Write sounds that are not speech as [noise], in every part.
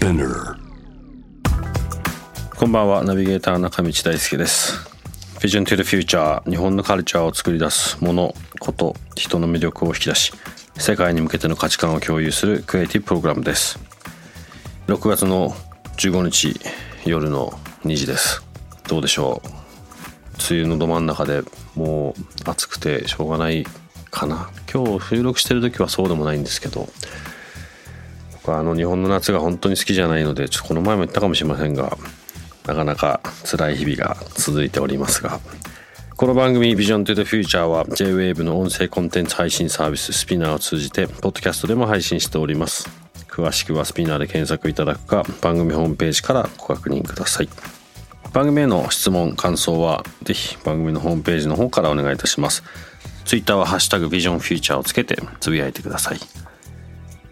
こんばんは。ナビゲーター中道大輔です。Vision to the Future 日本のカルチャーを作り出すものこと人の魅力を引き出し世界に向けての価値観を共有するクリエイティブプログラムです。6月の15日夜の2時です。どうでしょう？梅雨のど真ん中でもう暑くてしょうがないかな。今日収録してる時はそうでもないんですけどはあの日本の夏が本当に好きじゃないのでちょっとこの前も言ったかもしれませんがなかなか辛い日々が続いておりますが。この番組 Vision to the Future は JWAVE の音声コンテンツ配信サービススピナーを通じてポッドキャストでも配信しております。詳しくはスピナーで検索いただくか番組ホームページからご確認ください。番組への質問感想はぜひ番組のホームページの方からお願いいたします。ツイッターはハッシュタグビジョンフューチャーをつけてつぶやいてください。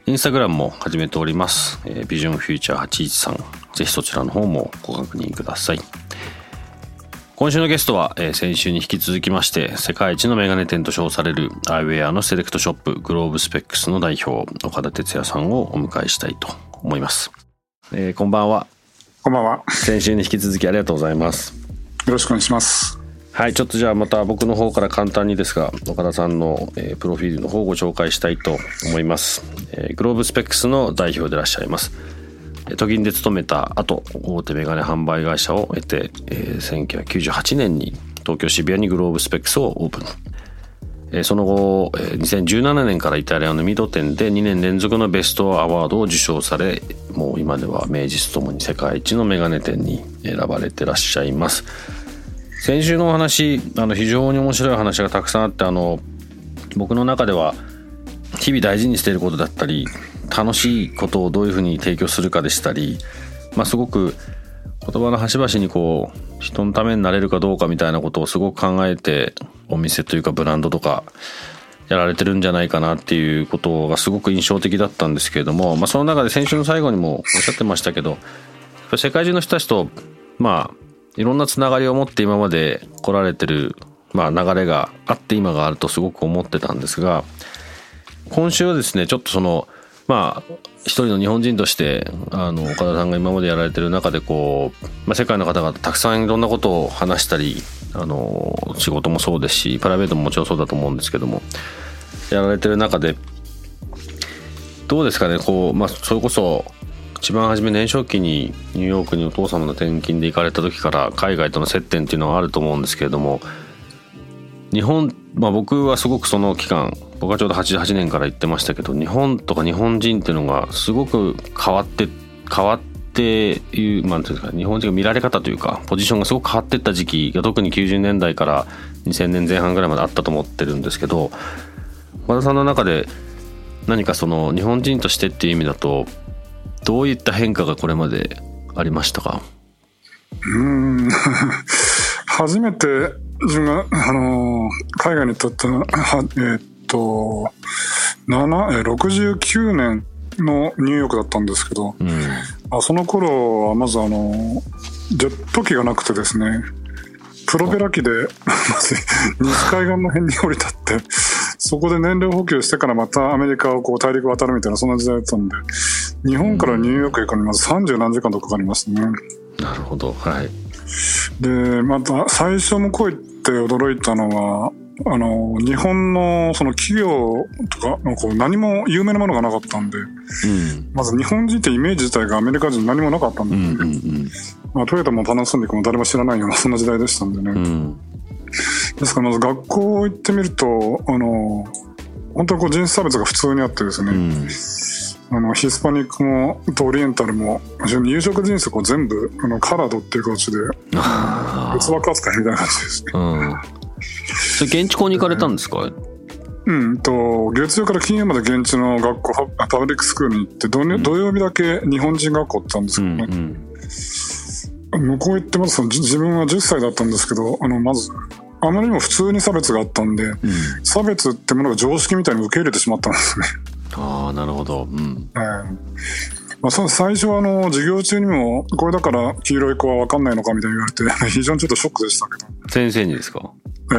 インスタグラムも始めております。えー、ビジョンフューチャー813。ぜひそちらの方もご確認ください。今週のゲストは、えー、先週に引き続きまして、世界一のメガネ店と称されるアイウェアのセレクトショップ、グローブスペックスの代表、岡田哲也さんをお迎えしたいと思います。えー、こんばんは。こんばんは。先週に引き続きありがとうございます。よろしくお願いします。はいちょっとじゃあまた僕の方から簡単にですが岡田さんの、えー、プロフィールの方をご紹介したいと思います、えー、グローブスペックスの代表でいらっしゃいます。都銀で勤めた後大手メガネ販売会社を得て、えー、1998年に東京渋谷にグローブスペックスをオープン。えその後2017年からイタリアのミド店で2年連続のベストアワードを受賞されもう今では名実ともに世界一のメガネ店に選ばれてらっしゃいます。先週のお話あの非常に面白い話がたくさんあってあの僕の中では日々大事にしていることだったり楽しいことをどういうふうに提供するかでしたり、まあ、すごく言葉の端々にこう人のためになれるかどうかみたいなことをすごく考えてお店というかブランドとかやられてるんじゃないかなっていうことがすごく印象的だったんですけれども、まあ、その中で先週の最後にもおっしゃってましたけど世界中の人たちとまあいろんなつながりを持って今まで来られてる、まあ、流れがあって今があるとすごく思ってたんですが今週はですねちょっとそのまあ一人の日本人としてあの岡田さんが今までやられてる中でこう、まあ、世界の方々たくさんいろんなことを話したりあの仕事もそうですしプライベートももちろんそうだと思うんですけどもやられてる中でどうですかねこう、まあ、それこそ一番初め年少期にニューヨークにお父様の転勤で行かれた時から海外との接点っていうのはあると思うんですけれども日本、まあ、僕はすごくその期間僕はちょうど88年から行ってましたけど日本とか日本人っていうのがすごく変わって変わっていうなんていうんですか日本人が見られ方というかポジションがすごく変わってった時期が特に90年代から2000年前半ぐらいまであったと思ってるんですけど和田さんの中で何かその日本人としてっていう意味だとどういった変化がこれまでありましたか？うん。[laughs] 初めて自分が、あの海外にとってのはえー、っと69年のニューヨークだったんですけど、うん、あその頃はまずあのジェット機がなくてですねプロペラ機で [laughs] まず西海岸の辺に降り立ってそこで燃料補給してからまたアメリカをこう大陸渡るみたいなそんな時代だったんで日本からニューヨーク行くのにまず30何時間とかかりますね。なるほど。はい。で、また最初向こう行って驚いたのは、あの、日本のその企業とか、こう何も有名なものがなかったんで、うん、まず日本人ってイメージ自体がアメリカ人何もなかったんで、ね、うんうんうんまあ、トヨタもパナソニックも誰も知らないようなそんな時代でしたんでね。うん、ですからまず学校行ってみると、あの、本当にこう人種差別が普通にあってですね、うんあのヒスパニックもとオリエンタルも有色人種を全部あのカラードっていう形で [laughs] 別枠扱いみたいな感じですね。うん、現地校に行かれたんですか、うんと、月曜から金曜まで現地の学校、パブリックスクールに行って、土,、土曜日だけ日本人学校って言ったんですけどね。うんうん、向こう行ってまず自分は10歳だったんですけど、あの、まず、あまりにも普通に差別があったんで、うん、差別ってものが常識みたいに受け入れてしまったんですね。ああ、なるほど。うん。えーまあ、最初はあの授業中にもこれだから黄色い子は分かんないのかみたいに言われて [laughs] 非常にちょっとショックでしたけど。先生にですか？え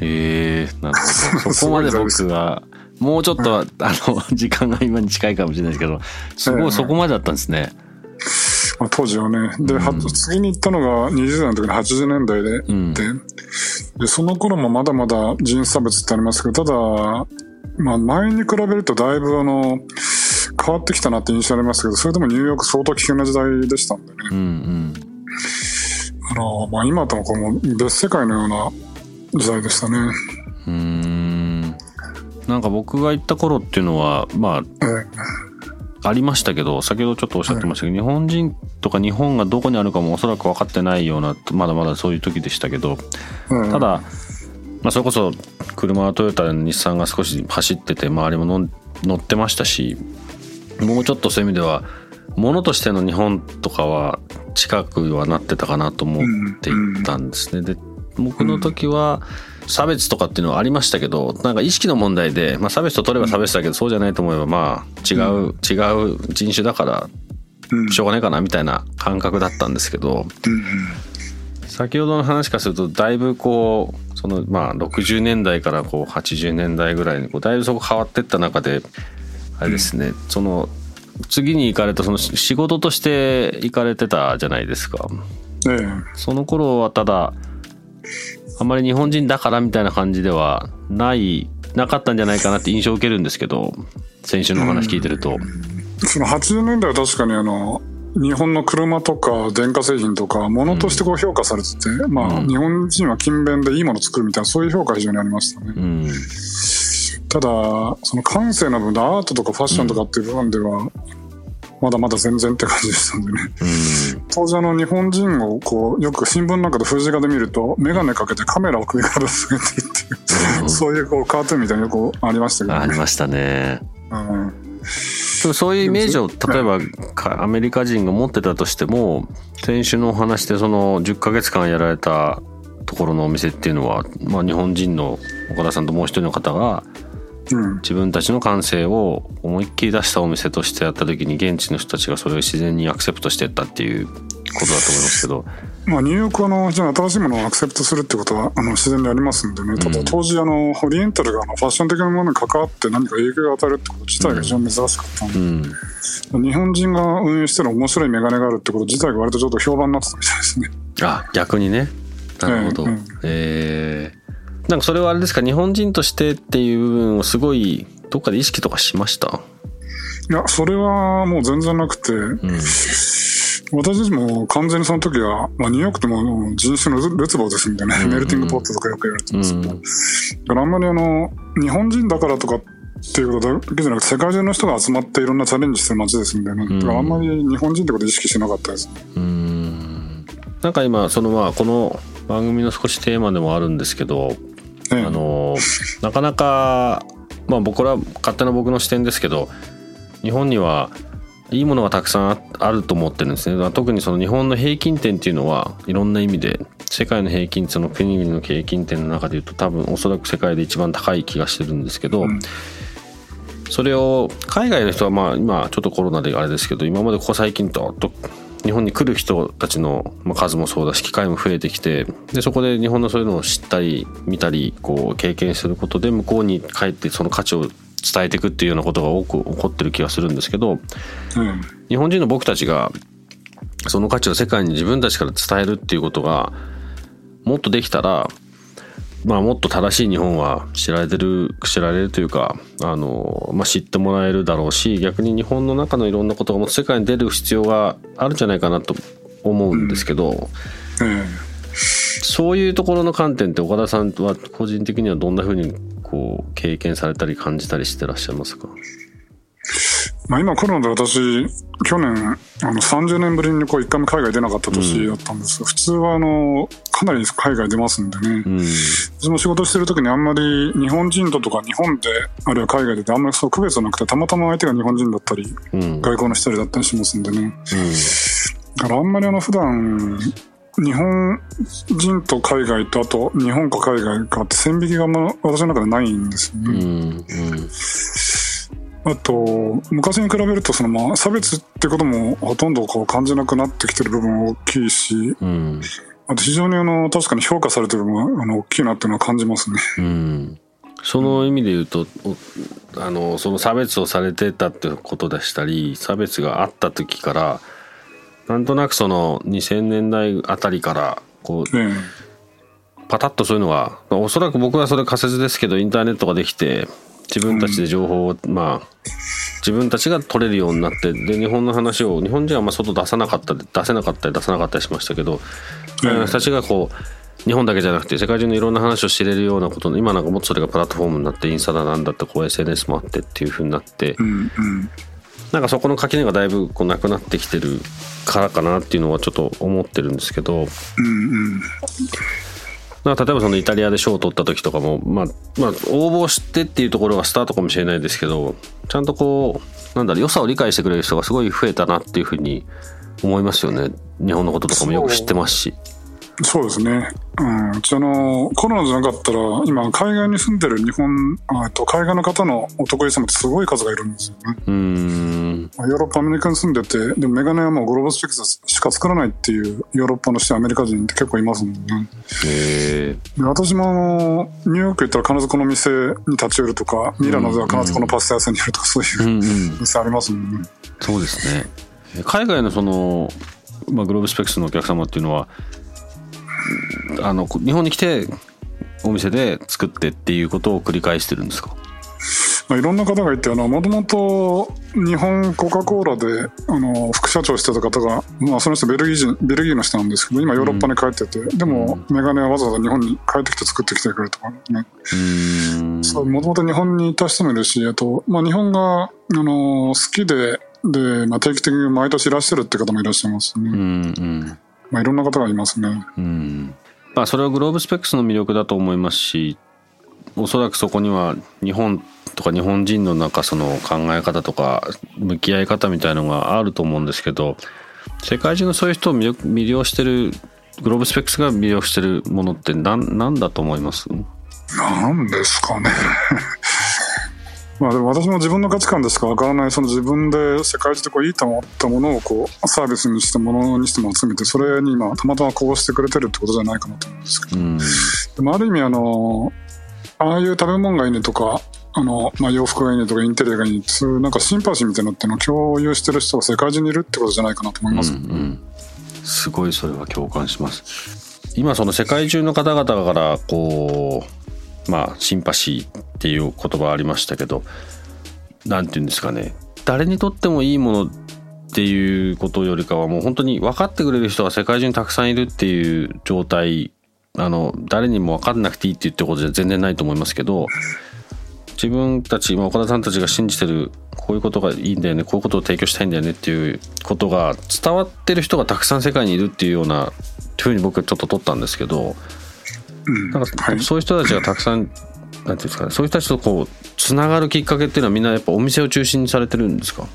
え。へえなるほど。そ [laughs] こまで僕がもうちょっと、あの [laughs] 時間が今に近いかもしれないですけどすごいそこまでだったんですね、まあ、当時はね。で、うん、次に行ったのが20代の時の80年代でうん、でその頃もまだまだ人種差別ってありますけどただ、まあ、前に比べるとだいぶあの変わってきたなって印象ありますけどそれでもニューヨーク相当危険な時代でしたんでね、うんうん、あのまあ、今ともこの別世界のような時代でしたね。うん。なんか僕が行った頃っていうのはまあ、ええ、ありましたけど先ほどちょっとおっしゃってましたけど、え、日本人とか日本がどこにあるかもおそらく分かってないようなまだまだそういう時でしたけど、ただまあ、それこそ車はトヨタ日産が少し走ってて周りも乗ってましたしもうちょっとそういう意味ではものとしての日本とかは近くはなってたかなと思っていたんですね。で僕の時は差別とかっていうのはありましたけどなんか意識の問題で、まあ、差別と取れば差別だけどそうじゃないと思えばまあ違う、違う人種だからしょうがないかなみたいな感覚だったんですけど、先ほどの話からするとだいぶこうそのまあ60年代からこう80年代ぐらいにこうだいぶそこ変わってった中であれですね、うん、その次に行かれたその仕事として行かれてたじゃないですか。ええ、その頃はただあんまり日本人だからみたいな感じではないなかったんじゃないかなって印象を受けるんですけど先週のお話聞いてると。その80年代は確かにあの日本の車とか電化製品とかものとしてこう評価されてて、うん、まあ日本人は勤勉でいいもの作るみたいなそういう評価非常にありましたね。うん。ただその感性の部分でアートとかファッションとかっていう部分では、まだまだ全然って感じでしたんでね、うん、当時あの日本人をこうよく新聞なんかで封じ画で見ると眼鏡かけてカメラを首から据えていって、うん、そういうこうカートゥーンみたいなよくありましたけど、ね、ありましたね、うん、そういうイメージを例えばアメリカ人が持ってたとしても先週のお話でその10ヶ月間やられたところのお店っていうのは、まあ、日本人の岡田さんともう一人の方が自分たちの感性を思いっきり出したお店としてやった時に現地の人たちがそれを自然にアクセプトしていったっていうことだと思いますけど。まあ、ニューヨークはあの新しいものをアクセプトするってことはあの自然にありますんでね、ただ当時あのオリエンタルがあのファッション的なものに関わって何か影響が与えるってこと自体が非常に珍しかったんで、うん、日本人が運営してる面白いメガネがあるってこと自体が割とちょっと評判になってたみたいですね。あ逆にね。なるほど。えー、うんえーなんかそれはあれですか日本人としてっていう部分をすごいどっかで意識とかしました？いやそれはもう全然なくて、うん、私たちも完全にその時は、まあ、ニューヨークっても人種のるつぼですみたいな、うん。うん、メルティングポットとかよく言われてますけど、うん、だからあんまりあの日本人だからとかっていうことだけじゃなくて世界中の人が集まっていろんなチャレンジしてる街ですみたいな、だからあんまり日本人ってこと意識しなかったです。ね。うん。なんか今そのまあこの番組の少しテーマでもあるんですけどあのなかなかまあ僕ら勝手な僕の視点ですけど日本にはいいものがたくさんあると思ってるんですね。特にその日本の平均点っていうのはいろんな意味で世界の平均その国々の平均点の中でいうと多分おそらく世界で一番高い気がしてるんですけど、うん、それを海外の人はまあ今ちょっとコロナであれですけど今までここ最近と日本に来る人たちの数もそうだし機会も増えてきてでそこで日本のそういうのを知ったり見たりこう経験することで向こうに帰ってその価値を伝えていくっていうようなことが多く起こってる気がするんですけど、うん、日本人の僕たちがその価値を世界に自分たちから伝えるっていうことがもっとできたらまあ、もっと正しい日本は知られてる知られるというかあの、まあ、知ってもらえるだろうし逆に日本の中のいろんなことがもっと世界に出る必要があるんじゃないかなと思うんですけど、うん。うん、そういうところの観点って岡田さんは個人的にはどんなふうにこう経験されたり感じたりしてらっしゃいますか？まあ、今コロナで私去年あの30年ぶりにこう一回も海外出なかった年だったんですが、うん、普通はあのかなり海外出ますんでね、うん、私も仕事してる時にあんまり日本人ととか日本であるいは海外であんまりそう区別なくてたまたま相手が日本人だったり、うん、外国の人だったりしますんでね、だからあんまりあの普段日本人と海外とあと日本か海外かって線引きが私の中でないんですよね。うんあと昔に比べるとそのまあ差別ってこともほとんどこう感じなくなってきてる部分大きいし、うん、あと非常にあの確かに評価されてる部分あの大きいなっていうのは感じますね。うんその意味で言うとあのその差別をされてたってことでしたり差別があった時からなんとなくその2000年代あたりからこう、ね、パタッとそういうのがおそらく僕はそれ仮説ですけどインターネットができて自分たちで情報を、まあ自分たちが取れるようになってで日本の話を日本人はまあ外出さなかった出せなかったり出さなかったりしましたけど、うん、人たちがこう日本だけじゃなくて世界中のいろんな話を知れるようなこと今なんかもっとそれがプラットフォームになってインスタだなんだってこう SNS もあってっていうふうになって、うんうん、なんかそこの垣根がだいぶこうなくなってきてるからかなっていうのはちょっと思ってるんですけど、うんうん例えばそのイタリアで賞を取った時とかも、まあ、まあ、応募してっていうところがスタートかもしれないですけど、ちゃんとこう、なんだろう、良さを理解してくれる人がすごい増えたなっていうふうに思いますよね。日本のこととかもよく知ってますし。そうですね。うん。うちあの、コロナじゃなかったら、今、海外に住んでる日本、あと海外の方のお得意様ってすごい数がいるんですよね。うん。ヨーロッパ、アメリカに住んでて、でもメガネはもうグローバルスペクスしか作らないっていうヨーロッパの人アメリカ人って結構いますもんね。へ私もあの、ニューヨーク行ったら必ずこの店に立ち寄るとか、ミラノでは必ずこのパスタ屋さんにいるとか、そういう店ありますもんね。うんうん、そうですね。海外のその、まあ、グローブスペックスのお客様っていうのはあの日本に来てお店で作ってっていうことを繰り返してるんですか？まあ、いろんな方がいてもともと日本コカ・コーラであの副社長してた方が、まあ、その人ベルギー人ベルギーの人なんですけど今ヨーロッパに帰ってて、うん、でもメガネはわざわざ日本に帰ってきて作ってきてくれるとかね。もともと日本にいた人もいるしあと、まあ、日本があの好きでで、まあ、定期的に毎年いらっしゃるって方もいらっしゃいますね。うんうんまあ、いろんな方がいますね。うん。まあ、それはグローブスペックスの魅力だと思いますしおそらくそこには日本とか日本人の中その考え方とか向き合い方みたいのがあると思うんですけど世界中のそういう人を魅力魅了してるグローブスペックスが魅了してるものって何何だと思います？何ですかねまあでも私も自分の価値観でしかわからないその自分で世界中でこういいと思ったものをこうサービスにしてものにしても集めてそれに今たまたまこうしてくれてるってことじゃないかなと思うんですけど、うん、でもある意味あのああいう食べ物がいいねとかあの、まあ、洋服がいいねとかインテリアがいいねっういうなんかシンパシーみたいなっていうのを共有してる人が世界中にいるってことじゃないかなと思います、うんうん、すごいそれは共感します。今その世界中の方々からこうまあシンパシーっていう言葉ありましたけど何て言うんですかね。誰にとってもいいものっていうことよりかはもう本当に分かってくれる人が世界中にたくさんいるっていう状態。あの誰にも分かんなくていいって言ってることじゃ全然ないと思いますけど自分たち、ま、岡田さんたちが信じてるこういうことがいいんだよね。こういうことを提供したいんだよねっていうことが伝わってる人がたくさん世界にいるっていうようなふうに僕はちょっと取ったんですけどなんかそういう人たちがたくさんなんていうんですかねそういう人たちとこうつながるきっかけっていうのはみんなやっぱお店を中心にされてるんですか？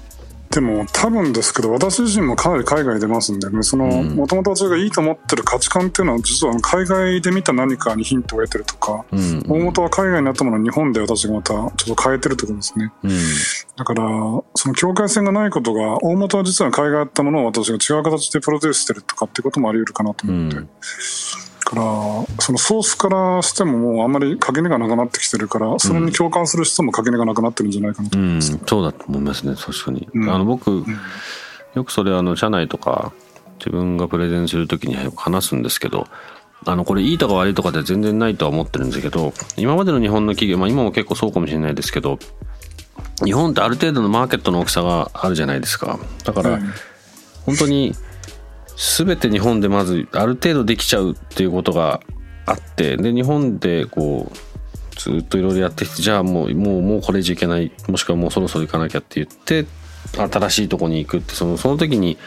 でも多分ですけど私自身もかなり海外出ますんでねそのもともと私がいいと思ってる価値観っていうのは実は海外で見た何かにヒントを得てるとか、うん、大元は海外にあったものを日本で私がまたちょっと変えてるってことですね、うん、だからその境界線がないことが大元は実は海外あったものを私が違う形でプロデュースしてるとかっていうこともあり得るかなと思って。うんからそのソースからしてももうあんまり垣根がなくなってきてるからそれに共感する人も垣根がなくなってるんじゃないかなと思います、うん、そうだと思いますね確かに、うん、あの僕、うん、よくそれあの社内とか自分がプレゼンする時によく話すんですけどあのこれいいとか悪いとかで全然ないとは思ってるんですけど今までの日本の企業、まあ、今も結構そうかもしれないですけど日本ってある程度のマーケットの大きさがあるじゃないですか。だから、本当に全て日本でまずある程度できちゃうっていうことがあってで日本でこうずっといろいろやってきてじゃあもうもうもうこれ以上いけないもしくはもうそろそろ行かなきゃって言って新しいとこに行くってそのその時に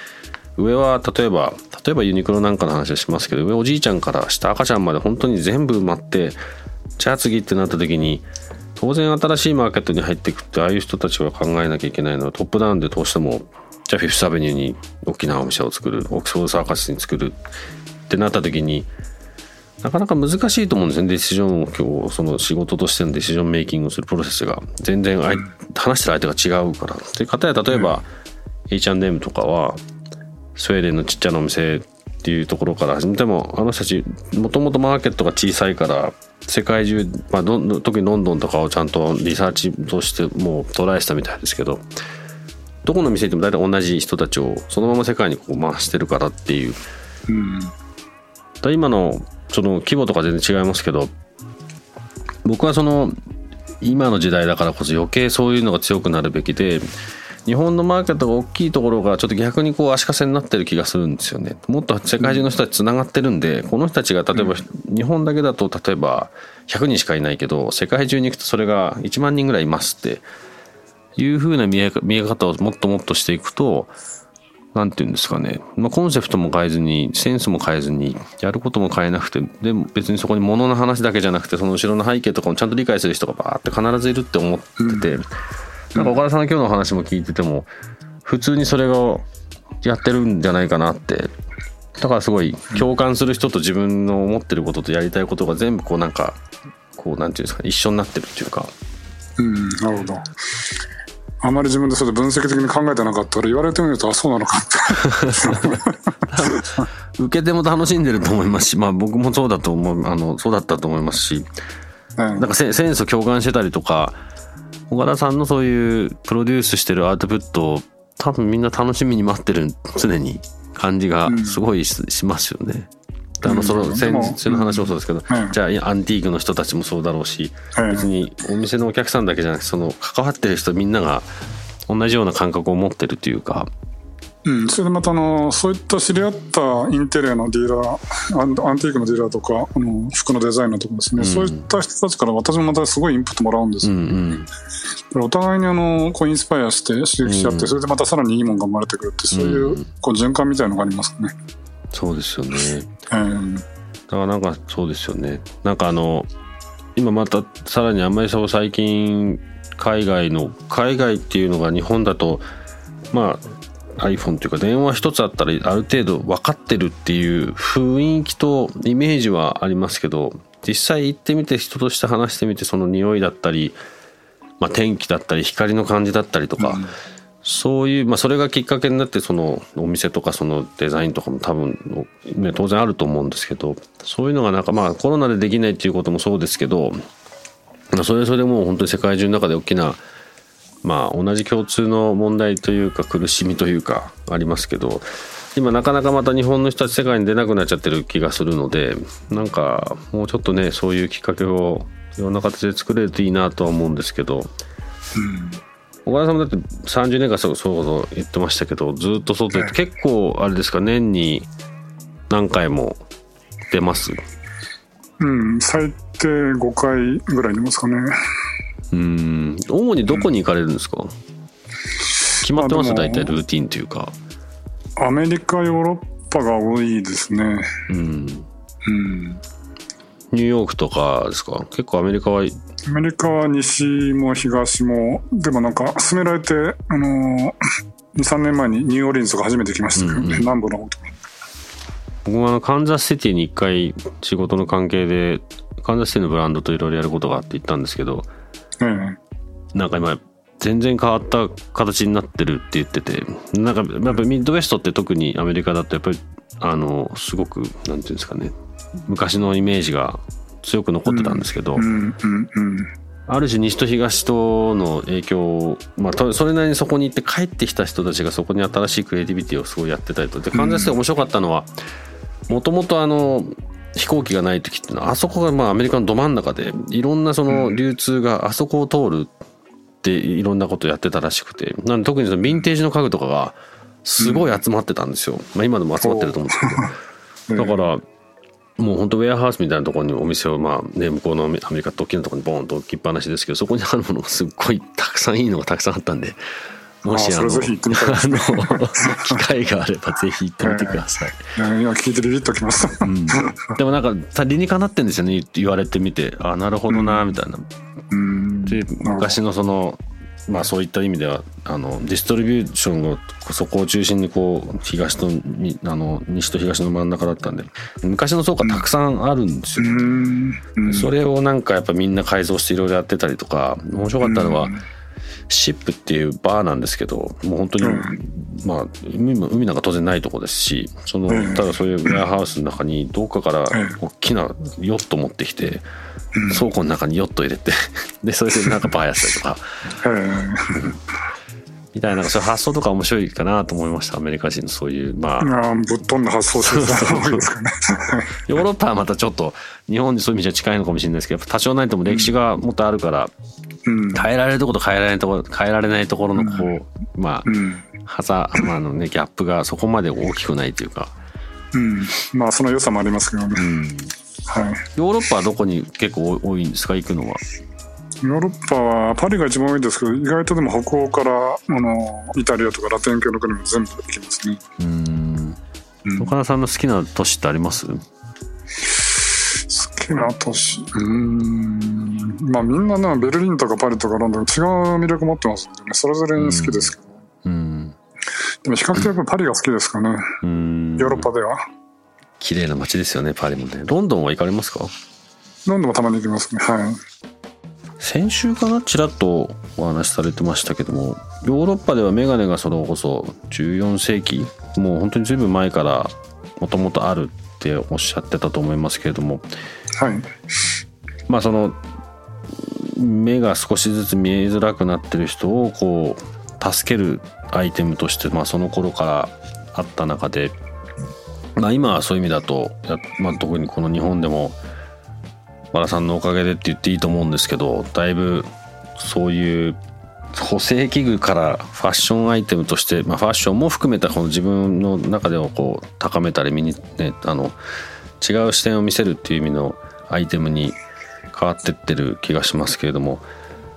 上は例えば例えばユニクロなんかの話をしますけど上おじいちゃんから下赤ちゃんまで本当に全部埋まってじゃあ次ってなった時に当然新しいマーケットに入っていくってああいう人たちが考えなきゃいけないのはトップダウンでどうしてもじゃあフィフスアベニューに大きなお店を作るオックスフォードサーカスに作るってなった時になかなか難しいと思うんですね。ディシジョンを今日その仕事としてのディシジョンメイキングをするプロセスが。全然、話してる相手が違うから。でかたや例えば、うん、H&M とかはスウェーデンのちっちゃなお店っていうところから始めてもあの人たちもともとマーケットが小さいから世界中、まあ、特にロンドンとかをちゃんとリサーチとしてもうトライしたみたいですけどどこの店行っても大体同じ人たちをそのまま世界にこう回してるからっていう、うん、だ今のその規模とか全然違いますけど僕はその今の時代だからこそ余計そういうのが強くなるべきで日本のマーケットが大きいところがちょっと逆にこう足かせになってる気がするんですよね。もっと世界中の人たちつながってるんで、この人たちが例えば、日本だけだと例えば100人しかいないけど世界中に行くとそれが1万人ぐらいいますっていう風な見え見え方をもっともっとしていくと何て言うんですかね、まあ、コンセプトも変えずにセンスも変えずにやることも変えなくてでも別にそこに物の話だけじゃなくてその後ろの背景とかもちゃんと理解する人がバーって必ずいるって思ってて。うん。なんか岡田さんの今日の話も聞いてても普通にそれがやってるんじゃないかなって。だからすごい共感する人と自分の思ってることとやりたいことが全部こうなんかこうなんていうんですか一緒になってるっていうか。うんなるほどあまり自分でそれ分析的に考えてなかったら言われてみるとあそうなのかって。受けても楽しんでると思いますしまあ僕もそうだと思うあのそうだったと思いますし、うん、なんかセンスを共感してたりとか岡田さんのそういうプロデュースしてるアウトプットを多分みんな楽しみに待ってる常に感じがすごいし,、ますよね。あのその先日の話もそうですけど、じゃあアンティークの人たちもそうだろうし、別にお店のお客さんだけじゃなくてその関わってる人みんなが同じような感覚を持ってるというか。うん、それでまたあのそういった知り合ったインテリアのディーラーアンアンティークのディーラーとかあの服のデザイナーとかですね、うん、そういった人たちから私もまたすごいインプットもらうんですよ、うんうん、お互いにあのこうインスパイアして刺激し合って、それでまたさらにいいものが生まれてくるってそういうこう循環みたいなのがありますね。そうですよね、えー、だからなんかそうですよね。なんかあの今またさらにあんまりそう最近海外の海外っていうのが日本だとまあ iPhone というか電話一つあったらある程度分かってるっていう雰囲気とイメージはありますけど実際行ってみて人として話してみてその匂いだったり、まあ、天気だったり光の感じだったりとか、うん、そういう、まあ、それがきっかけになってそのお店とかそのデザインとかも多分、ね、当然あると思うんですけどそういうのがなんかまあコロナでできないっていうこともそうですけどそれそれでもう本当に世界中の中で大きなまあ同じ共通の問題というか苦しみというかありますけど今なかなかまた日本の人たち世界に出なくなっちゃってる気がするのでなんかもうちょっとねそういうきっかけをいろんな形で作れるといいなとは思うんですけど、うん、岡田さんもだって30年間そうそう言ってましたけどずっと外で結構あれですか年に何回も出ます？うん最低5回ぐらい出ますかね。うん。主にどこに行かれるんですか、うん、決まってます？大体ルーティンというか。アメリカヨーロッパが多いですね。うん、うん、ニューヨークとかですか？結構アメリカはアメリカは西も東もでもなんか勧められてあの23 [laughs] 年前にニューオーリンズとか初めて来ました。けどね、うんうん、南部の方と。か僕もあのカンザスシティに一回仕事の関係でカンザスシティのブランドといろいろやることがあって行ったんですけどうん、なんか今全然変わった形になってるって言っててなんかやっぱミッドウェストって特にアメリカだとやっぱりあのすごくなんていうんですかね昔のイメージが強く残ってたんですけど、ある種西と東との影響まあ、それなりにそこに行って帰ってきた人たちがそこに新しいクリエイティビティをすごいやってたりとで完全性面白かったのはもともとあの飛行機がない時ってのはあそこがまあアメリカのど真ん中でいろんなその流通があそこを通るっていろんなことやってたらしくてなんで特にそのヴィンテージの家具とかがすごい集まってたんですよ、まあ、今でも集まってると思うんですけど。[laughs] だからもう本当ウェアハウスみたいなところにお店をまあね向こうのアメリカと大きなところにボーンと置きっぱなしですけどそこにあるものがすっごいたくさんいいのがたくさんあったんでもしあのあねの機会があればぜひ行ってみてください。今聞いてビビッときました。うん、でもなんか理にかなってんですよね言われてみてあなるほどなみたいな。うんで昔のそのまあそういった意味ではあのディストリビューションをそこを中心にこう東とにあの西と東の真ん中だったんで昔の倉庫はたくさんあるんですよ。それをなんかやっぱみんな改造していろいろやってたりとか面白かったのは、うん。シップっていうバーなんですけどもう本当に、うん。まあ海も海なんか当然ないとこですしそのうん。ただそういうウェアハウスの中にどっかからん。大きなヨット持ってきてうん倉庫の中にヨット入れて [laughs] でそれでなんかバーやったりとか。えみたいなそういう発想とか面白いかなと思いましたアメリカ人のそういうまあ。ぶっ飛んだ発想ですかね。ヨーロッパはまたちょっと日本にそういう意味じゃ近いのかもしれないですけど多少ないとも歴史がもっとあるからうん。変えられるところと変えられないところ変えられないところのこう、まあうん。はざ、まああのね、ギャップがそこまで大きくないというか、うん、まあその良さもありますけどね。うん、はい。ヨーロッパはどこに結構多いんですか？行くのは。ヨーロッパはパリが一番多いですけど意外とでも北欧からあのイタリアとかラテン系の国も全部行きますね。うん。岡田さんの好きな都市ってあります？きな都市うーん。まあみんなねベルリンとかパリとかロンドン違う魅力持ってますんでねそれぞれに好きですけど、うん。でも比較的パリが好きですかね。うん。ヨーロッパでは。綺麗な街ですよねパリもねロンドンは行かれますか？ロンドンもたまに行きますね。はい。先週かな？ちらっとお話しされてましたけどもヨーロッパではメガネがそれこそ14世紀もう本当にずいぶん前からもともとあるっておっしゃってたと思いますけれどもはい。まあその目が少しずつ見えづらくなってる人をこう助けるアイテムとして、まあ、その頃からあった中で、まあ、今はそういう意味だと、まあ、特にこの日本でも和田さんのおかげでって言っていいと思うんですけどだいぶそういう補正器具からファッションアイテムとして、まあ、ファッションも含めたこの自分の中でをこう高めたり身に、ね、あの違う視点を見せるっていう意味のアイテムに変わってってる気がしますけれども、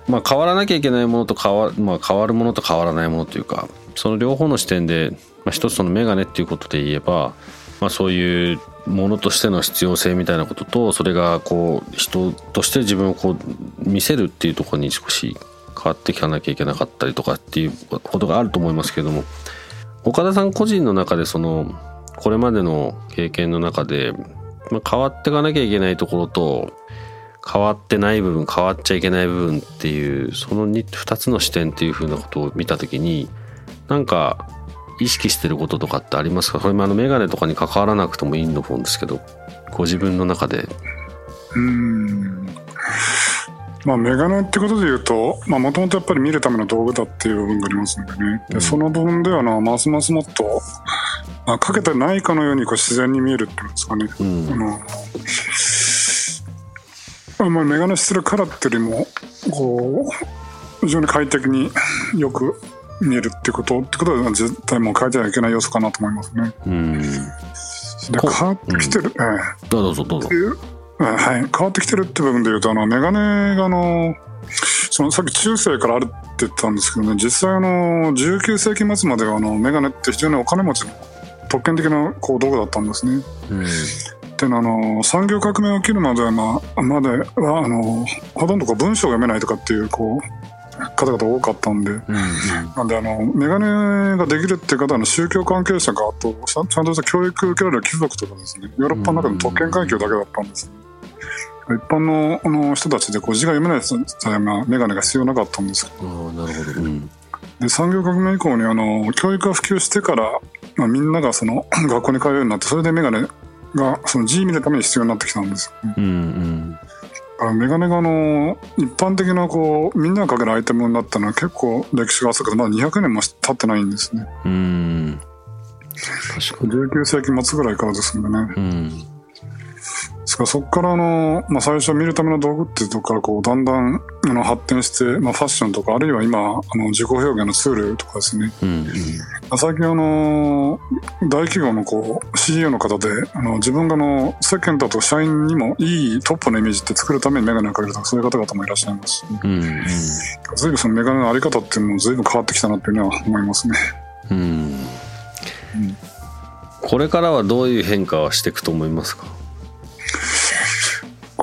まあ、変わらなきゃいけないものと変わ,、まあ、変わるものと変わらないものというかその両方の視点で、まあ、一つそのメガネっていうことで言えば、まあ、そういうものとしての必要性みたいなこととそれがこう人として自分をこう見せるっていうところに少し変わっていかなきゃいけなかったりとかっていうことがあると思いますけれども岡田さん個人の中でそのこれまでの経験の中で、まあ、変わっていかなきゃいけないところと変わってない部分変わっちゃいけない部分っていうその 2, 2つの視点っていうふうなことを見た時になんか意識してることとかってありますか？これもあの眼鏡とかに関わらなくてもいいと思うんですけどご自分の中で。うーん。まあメガネってことで言うともともとやっぱり見るための道具だっていう部分がありますんでね。で、うん。その部分ではなますますもっと、まあ、かけてないかのようにこう自然に見えるっていうんですかね、うん。あのまあ、メガネしてるからっていうよりもこう非常に快適によく見えるってこと？ってことは絶対もう変えてはいけない要素かなと思いますね。うん。こで変わってきてる、ええ。どうぞどうぞ。っていうはい、変わってきてるって部分でいうとあのメガネがあのそのさっき中世からあるって言ってたんですけどね実際あの19世紀末まではあのメガネって非常にお金持ちの特権的なこう道具だったんですね。うん。っていうのはあの産業革命が起きるまでは、まあ、まではあのほとんどこう文章が読めないとかっていうこう方々多かったんで。うんなんであのメガネができるっていう方はあの宗教関係者かあとちゃんちゃんとした教育を受けられる貴族とかですねヨーロッパの中でも特権階級だけだったんです、一般のあの人たちでこう字が読めない人たちはまあメガネが必要なかったんですけど。ああなるほど。うん。で産業革命以降にあの教育が普及してから、まあ、みんながその [clears throat] 学校に通うようになってそれでメガネがその字見るために必要になってきたんですよ。ねうんうん。だからメガネがあの一般的なこうみんながかけるアイテムになったのは結構歴史が浅くてまだ200年も経ってないんですね。うん。確かに。19世紀末ぐらいからですんでね。うんですからそこからあの、まあ、最初見るための道具っていうとこからこうだんだんあの発展して、まあ、ファッションとかあるいは今あの自己表現のツールとかですね、うんうん、最近あの大企業のこう CEO の方であの自分がの世間だと社員にもいいトップのイメージって作るために眼鏡をかけるとかそういう方々もいらっしゃいます。し、うんうん、随分その眼鏡のあり方っていうのも随分変わってきたなっていうのは思いますね。うん、うん、これからはどういう変化はしていくと思いますか？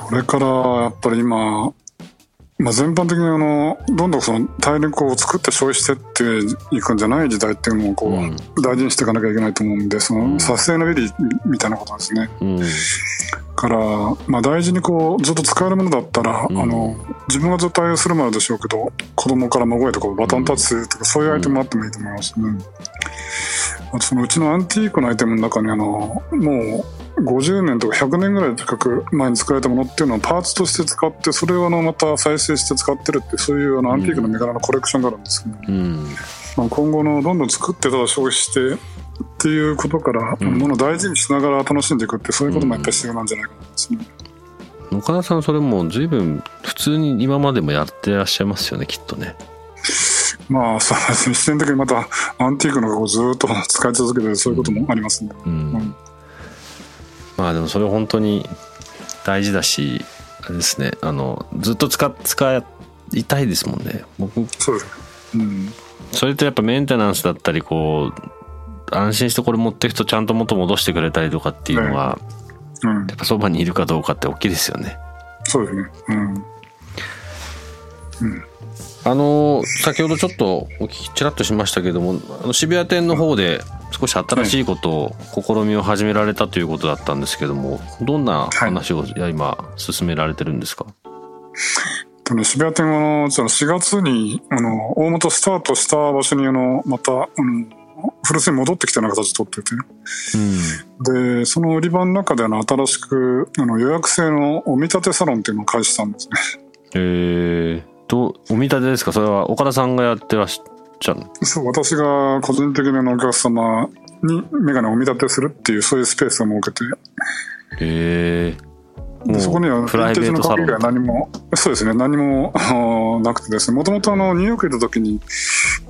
これからやっぱり今、まあ、全般的にあのどんどんその大陸を作って消費してっていくんじゃない時代っていうのをこう、うん、大事にしていかなきゃいけないと思うんでそのサステイナビリティみたいなことですね。うん、から、まあ、大事にこうずっと使えるものだったら、うん、あの自分がずっと愛用するものでしょうけど子供から孫へとかバトンタッチとかそういうアイテムもあってもいいと思います。ね。あとそのうちのアンティークのアイテムの中にあのもう50年とか100年ぐらい近く前に作られたものっていうのをパーツとして使ってそれをあのまた再生して使ってるってそういうあのアンティークの銘柄のコレクションがあるんですけど、うん、まあ、今後のどんどん作ってただ消費してっていうことから、うん、ものを大事にしながら楽しんでいくってそういうこともやっぱり必要なんじゃないかなですね。岡田さんそれも随分普通に今までもやってらっしゃいますよねきっとね。まあそうですね視点的にまたアンティークのをずっと使い続けてるそういうこともありますね。うん、うんまあでもそれ本当に大事だしあれですね。あのずっと使使いたいですもんね。僕そうですうん。それとやっぱメンテナンスだったりこう安心してこれ持っていくとちゃんと元戻してくれたりとかっていうのは、うん、やっぱそばにいるかどうかって大きいですよね。そうですね。うん、うん。あの先ほどちょっとお聞きちらっとしましたけどもあの渋谷店の方で少し新しいことを試みを始められたということだったんですけどもどんな話を今進められてるんですか、はいね、渋谷店は4月にあの大元スタートした場所にあのまた、うん、古巣に戻ってきたような形を取ってて、うん、でその売り場の中であの新しくあの予約制のお見立てサロンっていうのを開始したんですね。へえどお見立てですか？それは岡田さんがやってらっしゃるそう私が個人的にお客様に眼鏡をお見立てするっていうそういうスペースを設けて。へえ。そこにはヴィンテージの鍵が何もそうですね何もなくてですね。もともとニューヨーク行った時に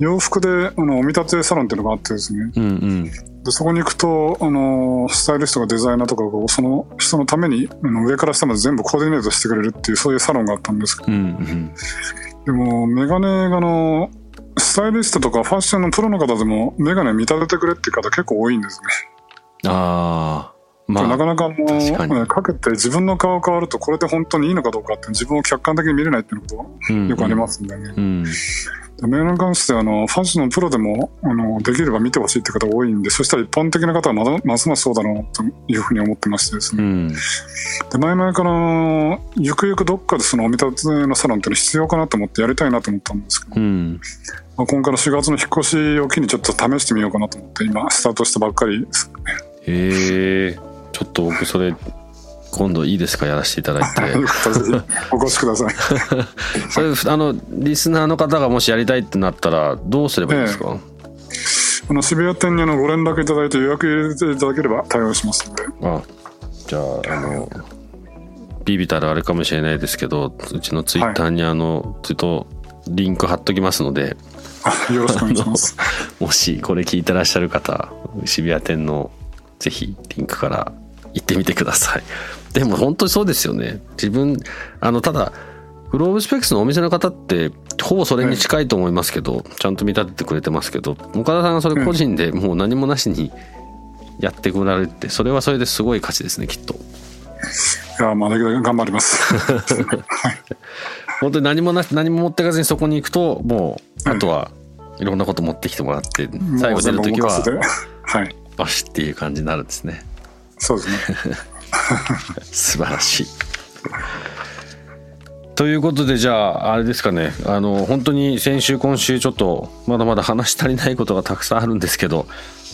洋服であのお見立てサロンっていうのがあってですね、うんうん、でそこに行くとあのスタイリストがデザイナーとかがその人のためにあの上から下まで全部コーディネートしてくれるっていうそういうサロンがあったんですけど、うんうん、でもメガネがのスタイリストとかファッションのプロの方でもメガネ見立ててくれって方結構多いんですね。ああ。まあ、なかなかもうかけて自分の顔変わるとこれで本当にいいのかどうかって自分を客観的に見れないっていうことはよくありますんでね。うんうんメールに関してはあのファッションのプロでもあのできれば見てほしいって方多いんでそしたら一般的な方はまだますますそうだろうというふうに思ってましてですね、うん、で前々からゆくゆくどっかでそのお見立てのサロンっていうの必要かなと思ってやりたいなと思ったんですけど、うん、まあ、今から4月の引っ越しを機にちょっと試してみようかなと思って今スタートしたばっかりですね。へえちょっと僕それ今度いいですかやらせていただいて。[laughs] お越しください。[laughs] それあのリスナーの方がもしやりたいってなったらどうすればいいですか、ええ。あの渋谷店にあのご連絡いただいて予約入れていただければ対応しますので。あじゃああのビビたらあれかもしれないですけどうちのツイッターにあの、はい、ちょっとリンク貼っときますので。よろしくお願いします。[laughs] もしこれ聞いてらっしゃる方渋谷店のぜひリンクから行ってみてください。でも本当にそうですよね。自分、あの、ただ、グローブスペックスのお店の方ってほぼそれに近いと思いますけど、ちゃんと見立ててくれてますけど岡田さんがそれ個人でもう何もなしにやってくられてそれはそれですごい価値ですねきっと。いやまあだけど頑張ります。[laughs] 本当に何もなし何も持ってかずにそこに行くともうあとはいろんなこと持ってきてもらって、最後出る時ははいバシっていう感じになるんですね。そうですね [laughs] 素晴らしい。ということでじゃああれですかね。あの本当に先週今週ちょっとまだまだ話し足りないことがたくさんあるんですけど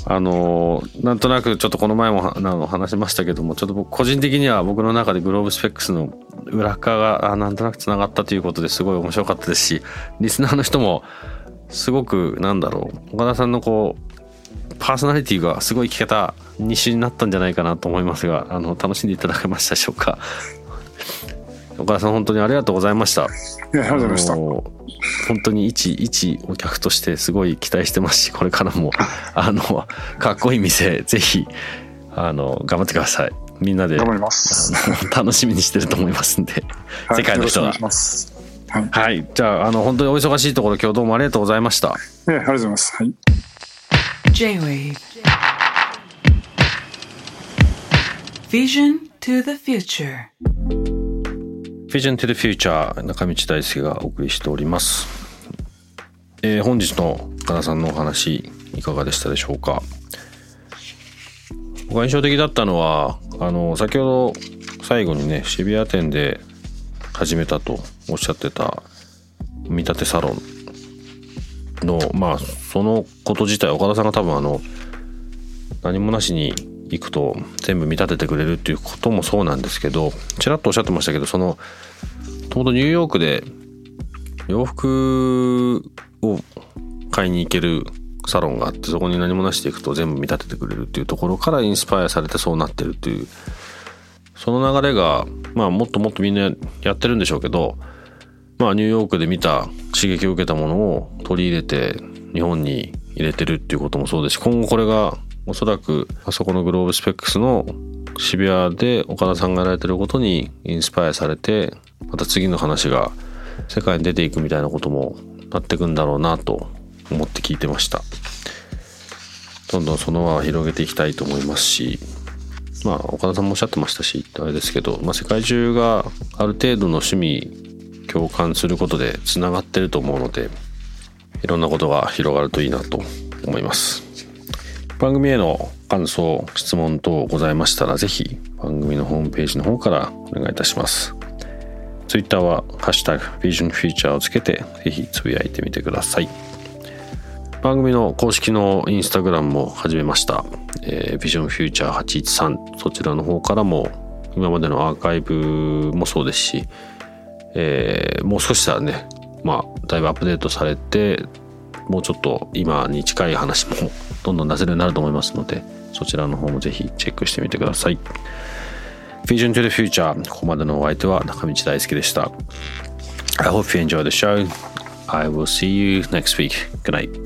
あのなんとなくちょっとこの前もあの話しましたけどもちょっと僕個人的には僕の中でグローブスペックスの裏側がなんとなくつながったということですごい面白かったですしリスナーの人もすごくなんだろう岡田さんのこうパーソナリティがすごい聞けた2週になったんじゃないかなと思いますがあの楽しんでいただけましたでしょうか。[laughs] 岡田さん本当にありがとうございました。ありがとうございました。本当に一一お客としてすごい期待してますしこれからも [laughs] あのかっこいい店ぜひあの頑張ってください。みんなで頑張ります。楽しみにしてると思いますんで、はい世界の人が。はい、はい。じゃああの本当にお忙しいところ今日どうもありがとうございました。ありがとうございます。はい J-Wave. Vision to the future. Vision to the Future 中道大輔がお送りしております、えー本日の岡田さんのお話いかがでしたでしょうか？僕が印象的だったのはあの先ほど最後にね渋谷店で始めたとおっしゃってた見立てサロン。のまあそのこと自体岡田さんが多分あの何もなしに行くと全部見立ててくれるっていうこともそうなんですけどちらっとおっしゃってましたけどそのちょうどニューヨークで洋服を買いに行けるサロンがあってそこに何もなしで行くと全部見立ててくれるっていうところからインスパイアされてそうなってるっていうその流れがまあもっともっとみんなやってるんでしょうけどまあニューヨークで見た刺激を受けたものを取り入れて日本に入れてるっていうこともそうですし今後これがおそらくあそこのグローブスペックスの渋谷で岡田さんがやられてることにインスパイアされてまた次の話が世界に出ていくみたいなこともなってくんだろうなと思って聞いてました。どんどんその輪を広げていきたいと思いますしまあ岡田さんもおっしゃってましたしあれですけど、まあ、世界中がある程度の趣味共感することでつながってると思うのでいろんなことが広がるといいなと思います。番組への感想質問等ございましたらぜひ番組のホームページの方からお願いいたします。ツイッターは「ハッシュタグ #VisionFuture」をつけてぜひつぶやいてみてください。番組の公式のインスタグラムも始めました、えー、VisionFuture813 そちらの方からも今までのアーカイブもそうですし、えーもう少ししたらねまあだいぶアップデートされてもうちょっと今に近い話も [laughs] どんどん出せるようになると思いますのでそちらの方もぜひチェックしてみてください。Vision to the Future ここまでのお相手は中道大輔でした。I hope you enjoy the show. I will see you next week. Good night.